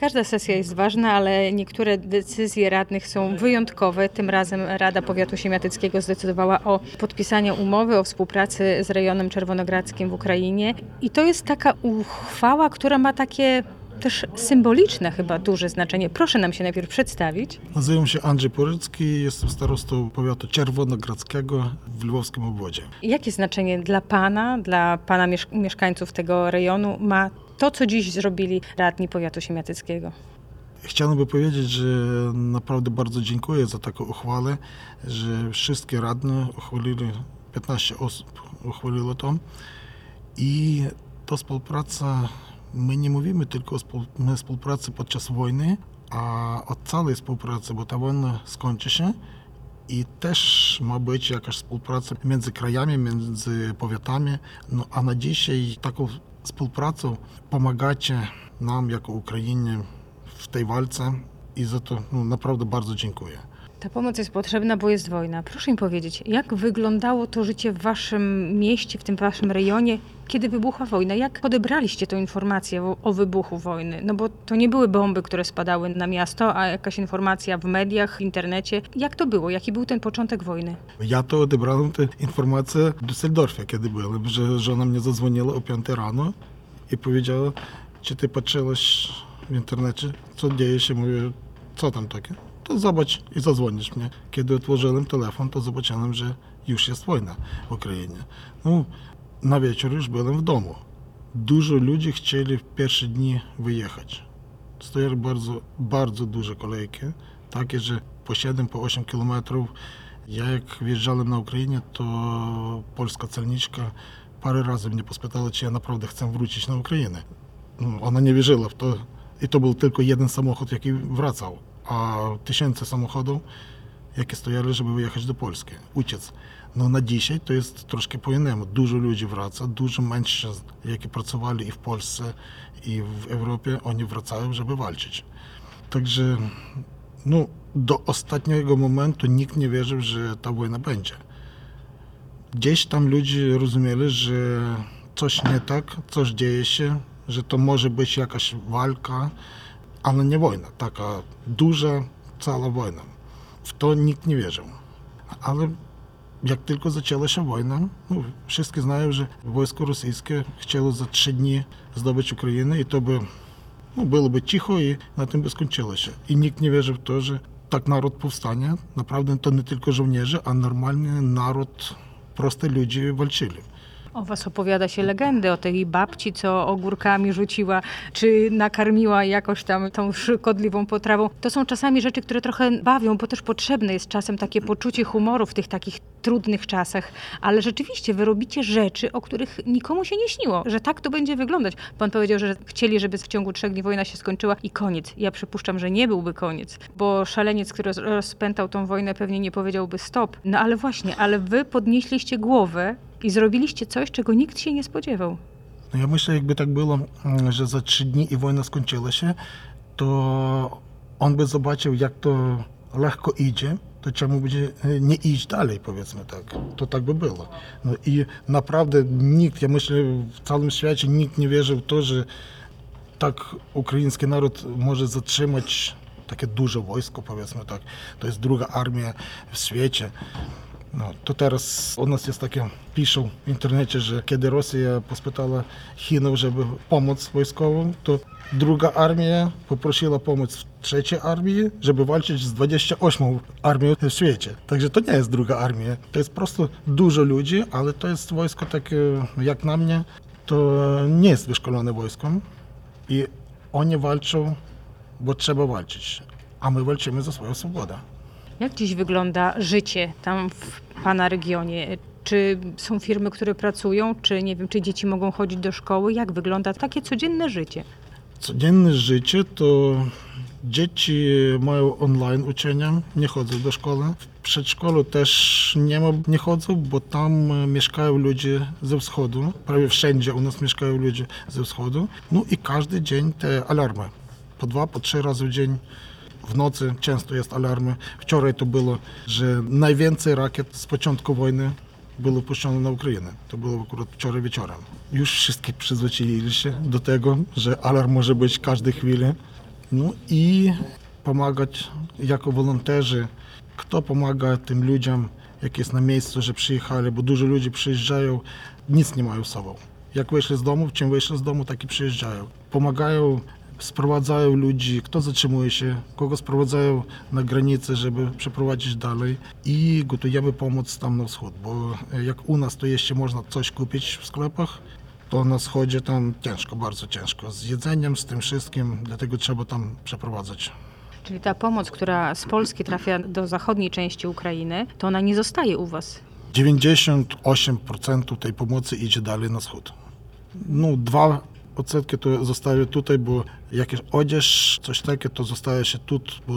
Każda sesja jest ważna, ale niektóre decyzje radnych są wyjątkowe. Tym razem Rada Powiatu Siemiatyckiego zdecydowała o podpisaniu umowy o współpracy z rejonem czerwonogradzkim w Ukrainie. I to jest taka uchwała, która ma takie też symboliczne chyba duże znaczenie. Proszę nam się najpierw przedstawić. Nazywam się Andrzej Porycki, jestem starostą powiatu czerwonogradzkiego w lwowskim obwodzie. Jakie znaczenie dla Pana, dla Pana miesz- mieszkańców tego rejonu ma to, co dziś zrobili radni Powiatu Siemiatyckiego? Chciałbym powiedzieć, że naprawdę bardzo dziękuję za taką uchwałę, że wszystkie radne uchwalili, 15 osób uchwaliło to. I to współpraca, my nie mówimy tylko o współpracy podczas wojny, a o całej współpracy, bo ta wojna skończy się i też ma być jakaś współpraca między krajami, między powiatami. No a na dzisiaj taką nam jako Ukrainie w tej walce i za to no, naprawdę bardzo dziękuję. Ta pomoc jest potrzebna, bo jest wojna. Proszę mi powiedzieć, jak wyglądało to życie w waszym mieście, w tym waszym rejonie, kiedy wybuchła wojna? Jak odebraliście tę informację o, o wybuchu wojny? No bo to nie były bomby, które spadały na miasto, a jakaś informacja w mediach, w internecie. Jak to było? Jaki był ten początek wojny? Ja to odebrałem tę informację w Düsseldorfie, kiedy byłem, że żona mnie zadzwoniła o 5 rano i powiedziała, czy ty patrzyłaś w internecie, co dzieje się? Mówię, co tam takie? To zobacz i zadzwonisz mnie. Kiedy otworzyłem telefon, to zobaczyłem, że już jest wojna w Ukrainie. No, na wieczór już byłem w domu. Dużo ludzi chcieli w pierwsze dni wyjechać. Стояли bardzo, bardzo duże kolejki, takie, że po 7, po 8 kilometrów. Ja jak wjeżdżałem na Ukrainie, to polska celniczka parę razy mnie pospytała, czy ja naprawdę chcę wrócić na Ukrainę. No, Ona nie wierzyła w to. i to był tylko jeden samochód, jaki wracał, a tysiące samochodów, jakie stojały, żeby wyjechać do Polski, uciec. No na dzisiaj to jest troszkę po innemu. Dużo ludzi wraca, dużo mężczyzn, jakie pracowali i w Polsce, i w Europie, oni wracają, żeby walczyć. Także no, do ostatniego momentu nikt nie wierzył, że ta wojna będzie. Gdzieś tam ludzie rozumieli, że coś nie tak, coś dzieje się, jakaś walka, ale nie wojna, taka duża, cała wojna. W to nikt nie wierzył. Ale jak tylko zaczęła się wojna, no, wszyscy znają, że wojsko rosyjskie chciało za trzy dni zdobyć Ukrainę i to by no, byłoby cicho i na tym by skończyło się. I nikt nie wierzył w to, że tak naród powstanie. Naprawdę to nie tylko żołnierze, a normalny naród, proste ludzie walczyli. O was opowiada się legendy, o tej babci, co ogórkami rzuciła, czy nakarmiła jakoś tam tą szkodliwą potrawą. To są czasami rzeczy, które trochę bawią, bo też potrzebne jest czasem takie poczucie humoru w tych takich trudnych czasach. Ale rzeczywiście wy robicie rzeczy, o których nikomu się nie śniło, że tak to będzie wyglądać. Pan powiedział, że chcieli, żeby w ciągu trzech dni wojna się skończyła i koniec. Ja przypuszczam, że nie byłby koniec, bo szaleniec, który roz- rozpętał tą wojnę, pewnie nie powiedziałby stop. No ale właśnie, ale wy podnieśliście głowę i zrobiliście coś, czego nikt się nie spodziewał. No ja myślę, jakby tak było, mm, że za trzy dni i wojna skończyła się, to on by zobaczył, jak to lekko idzie, to czemu będzie nie iść dalej, powiedzmy tak. To tak by było. No i naprawdę nikt, ja myślę, w całym świecie nikt nie wierzył w to, że tak ukraiński naród może zatrzymać takie duże wojsko, powiedzmy tak. To jest druga armia w świecie. No, to teraz u nas jest takie, piszą w internecie, że kiedy Rosja pospytała Chinów, żeby pomóc wojskową, to druga armia poprosiła pomoc w trzeciej armii, żeby walczyć z 28 armią w świecie. Także to nie jest druga armia. To jest po prostu dużo ludzi, ale to jest wojsko takie, jak na mnie, to nie jest wyszkolone wojsko. I oni walczą, bo trzeba walczyć. A my walczymy za swoją swobodę. Jak dziś wygląda życie tam w Pana regionie? Czy są firmy, które pracują, czy nie wiem, czy dzieci mogą chodzić do szkoły? Jak wygląda takie codzienne życie? Codzienne życie to dzieci mają online uczenia, nie chodzą do szkoły. W przedszkolu też nie, ma, nie chodzą, bo tam e, mieszkają ludzie ze wschodu. Prawie wszędzie u nas mieszkają ludzie ze wschodu. No i każdy dzień te alarmy. Po dwa, po trzy razy w dzień w nocy często jest alarmy. Wczoraj to było, że najwięcej rakiet z początku wojny było puszczone na Ukrainę. To było akurat wczoraj wieczorem. Już wszystkie przyzwyczaili się do tego, że alarm może być każdej chwili. No i pomagać jako wolonterzy. Kto pomaga tym ludziom, jak jest na miejscu, że przyjechali, bo dużo ludzi przyjeżdżają, nic nie mają z sobą. Jak wyszli z domu, czym wyszli z domu, tak i przyjeżdżają. Pomagają sprowadzają ludzi, kto zatrzymuje się, kogo sprowadzają na granicę, żeby przeprowadzić dalej i gotujemy pomoc tam na wschód, bo jak u nas to jeszcze można coś kupić w sklepach, to na wschodzie tam ciężko, bardzo ciężko. Z jedzeniem, z tym wszystkim, dlatego trzeba tam przeprowadzać. Czyli ta pomoc, która z Polski trafia do zachodniej części Ukrainy, to ona nie zostaje u was. 98% tej pomocy idzie dalej na wschód. Ну, dwa odsetki to zostaje tutaj, bo jakiś odzież, coś takie, to zostaje się тут, bo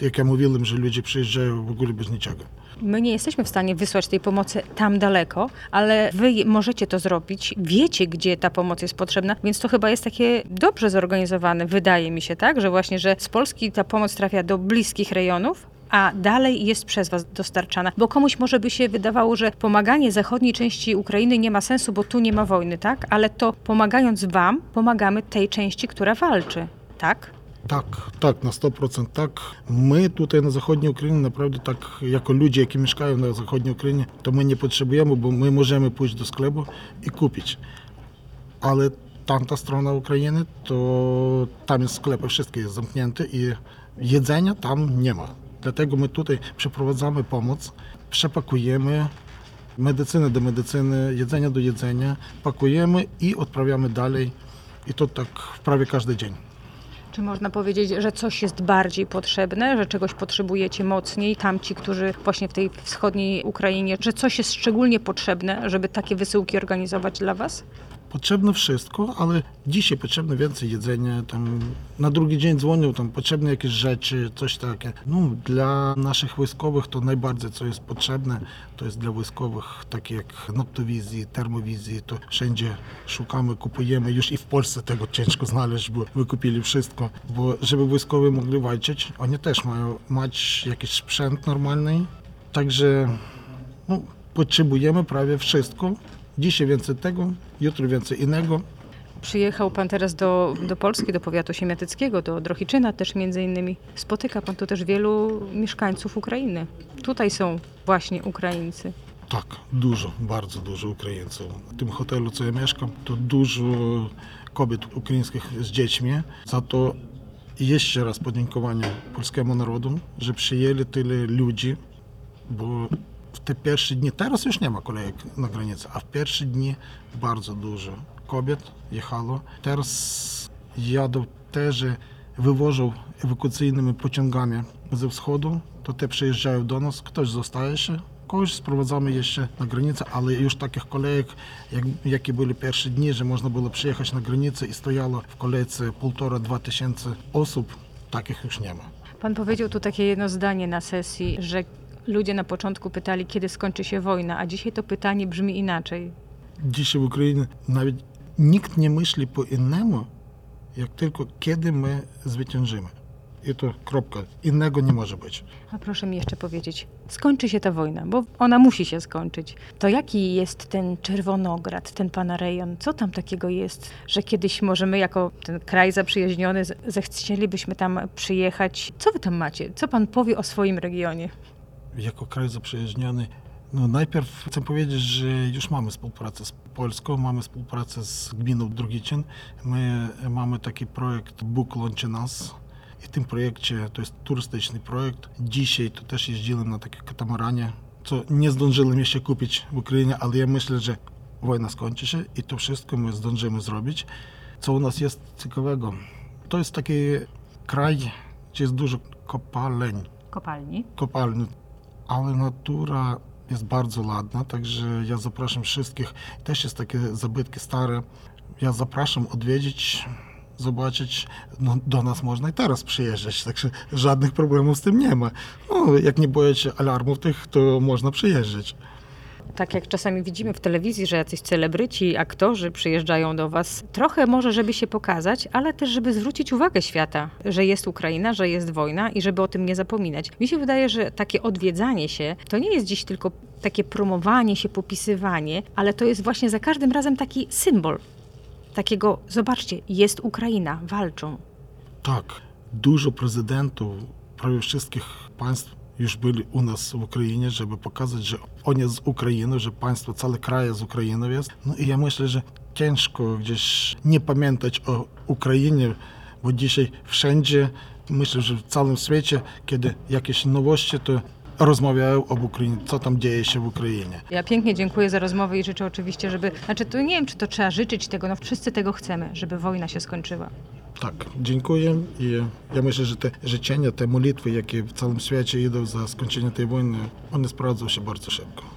jak ja mówiłem, że ludzie przyjeżdżają w ogóle bez niczego. My nie jesteśmy w stanie wysłać tej pomocy tam daleko, ale wy je- możecie to zrobić, wiecie, gdzie ta pomoc jest potrzebna, więc to chyba jest takie dobrze zorganizowane, wydaje mi się, tak? Że właśnie, że z Polski ta pomoc trafia do bliskich rejonów, a dalej jest przez was dostarczana. Bo komuś może by się wydawało, że pomaganie zachodniej części Ukrainy nie ma sensu, bo tu nie ma wojny, tak? Ale to pomagając wam, pomagamy tej części, która walczy, tak? Tak, tak, na 100% tak. Ми тут на Західній Україні, направді так, як люди, які мешкають на Західній Україні, то ми не потребуємо, бо ми можемо піти до скlepу і купити. Але там та сторона України, то там є скlepy wszystkie zamknięte i jedzenia tam nie ma. Dlatego my tutaj przeprowadzamy pomoc, przepakujemy medycynę do medycyny, jedzenie do jedzenia, pakujemy i odprawiamy dalej. I to tak prawie każdy dzień. Czy można powiedzieć, że coś jest bardziej potrzebne, że czegoś potrzebujecie mocniej, tamci, którzy właśnie w tej wschodniej Ukrainie, że coś jest szczególnie potrzebne, żeby takie wysyłki organizować dla Was? Potrzebne wszystko, ale dzisiaj potrzebne więcej jedzenia. Tam na drugi dzień dzwonią, tam potrzebne jakieś rzeczy, coś takie. No, dla naszych wojskowych to najbardziej co jest potrzebne, to jest dla wojskowych takie jak noptowizji, termowizji, to wszędzie szukamy, kupujemy. Już i w Polsce tego ciężko znaleźć, bo wykupili wszystko. Bo żeby wojskowi mogli walczyć, oni też mają mieć jakiś sprzęt normalny. Także no, potrzebujemy prawie wszystko. Dzisiaj więcej tego, jutro więcej innego. Przyjechał Pan teraz do, do Polski, do powiatu siemiatyckiego, do Drohiczyna też między innymi. Spotyka Pan tu też wielu mieszkańców Ukrainy. Tutaj są właśnie Ukraińcy. Tak, dużo, bardzo dużo Ukraińców. W tym hotelu, co ja mieszkam, to dużo kobiet ukraińskich z dziećmi. Za to jeszcze raz podziękowanie polskiemu narodu, że przyjęli tyle ludzi, bo w te pierwsze dni, teraz już nie ma kolejek na granicy, a w pierwsze dni bardzo dużo kobiet jechało. Teraz jadą te, że wywożą ewakuacyjnymi pociągami ze wschodu, to te przyjeżdżają do nas, ktoś zostaje się, kogoś sprowadzamy jeszcze na granicę, ale już takich kolejek, jak, jakie były pierwsze dni, że można było przyjechać na granicę i stojało w kolejce półtora-dwa tysięcy osób, takich już nie ma. Pan powiedział tu takie jedno zdanie na sesji, że ludzie na początku pytali, kiedy skończy się wojna, a dzisiaj to pytanie brzmi inaczej. Dzisiaj w Ukrainie nawet nikt nie myśli po innemu, jak tylko kiedy my zwyciężymy. I to kropka. Innego nie może być. A proszę mi jeszcze powiedzieć, skończy się ta wojna, bo ona musi się skończyć. To jaki jest ten Czerwonograd, ten pana rejon? Co tam takiego jest, że kiedyś możemy jako ten kraj zaprzyjaźniony zechcielibyśmy tam przyjechać? Co wy tam macie? Co pan powie o swoim regionie? Jako kraj zaprzyjaźniony, no najpierw chcę powiedzieć, że już mamy współpracę z Polską, mamy współpracę z gminą Drugicin. My mamy taki projekt Bóg łączy nas. I w tym projekcie, to jest turystyczny projekt. Dzisiaj to też jeździłem na takim katamaranie, co nie zdążyłem jeszcze kupić w Ukrainie, ale ja myślę, że wojna skończy się i to wszystko my zdążymy zrobić. Co u nas jest ciekawego? To jest taki kraj, gdzie jest dużo kopalń Kopalni. kopalni, ale natura jest bardzo ładna, także ja zapraszam wszystkich. Też jest takie zabytki stare. Ja zapraszam odwiedzić, zobaczyć. No, do nas można i teraz przyjeżdżać, także żadnych problemów z tym nie ma. No, jak nie boję się alarmów tych, to można przyjeżdżać. Tak jak czasami widzimy w telewizji, że jacyś celebryci, aktorzy przyjeżdżają do Was, trochę może, żeby się pokazać, ale też, żeby zwrócić uwagę świata, że jest Ukraina, że jest wojna i żeby o tym nie zapominać. Mi się wydaje, że takie odwiedzanie się to nie jest dziś tylko takie promowanie się, popisywanie, ale to jest właśnie za każdym razem taki symbol. Takiego, zobaczcie, jest Ukraina, walczą. Tak, Dużo prezydentów prawie wszystkich państw już byli u nas w Ukrainie, żeby pokazać, że oni z Ukrainy, że państwo, całe kraje z Ukrainy jest. No i ja myślę, że ciężko gdzieś nie pamiętać o Ukrainie, bo dzisiaj wszędzie, myślę, że w całym świecie, kiedy jakieś nowości, to rozmawiają o Ukrainie, co tam dzieje się w Ukrainie. Ja pięknie dziękuję za rozmowę i życzę oczywiście, żeby, znaczy to nie wiem, czy to trzeba życzyć tego, no wszyscy tego chcemy, żeby wojna się skończyła. Tak, dziękuję i ja myślę, że te życzenia, te modlitwy, jakie w całym świecie idą za skończenie tej wojny, one sprawdzą się bardzo szybko.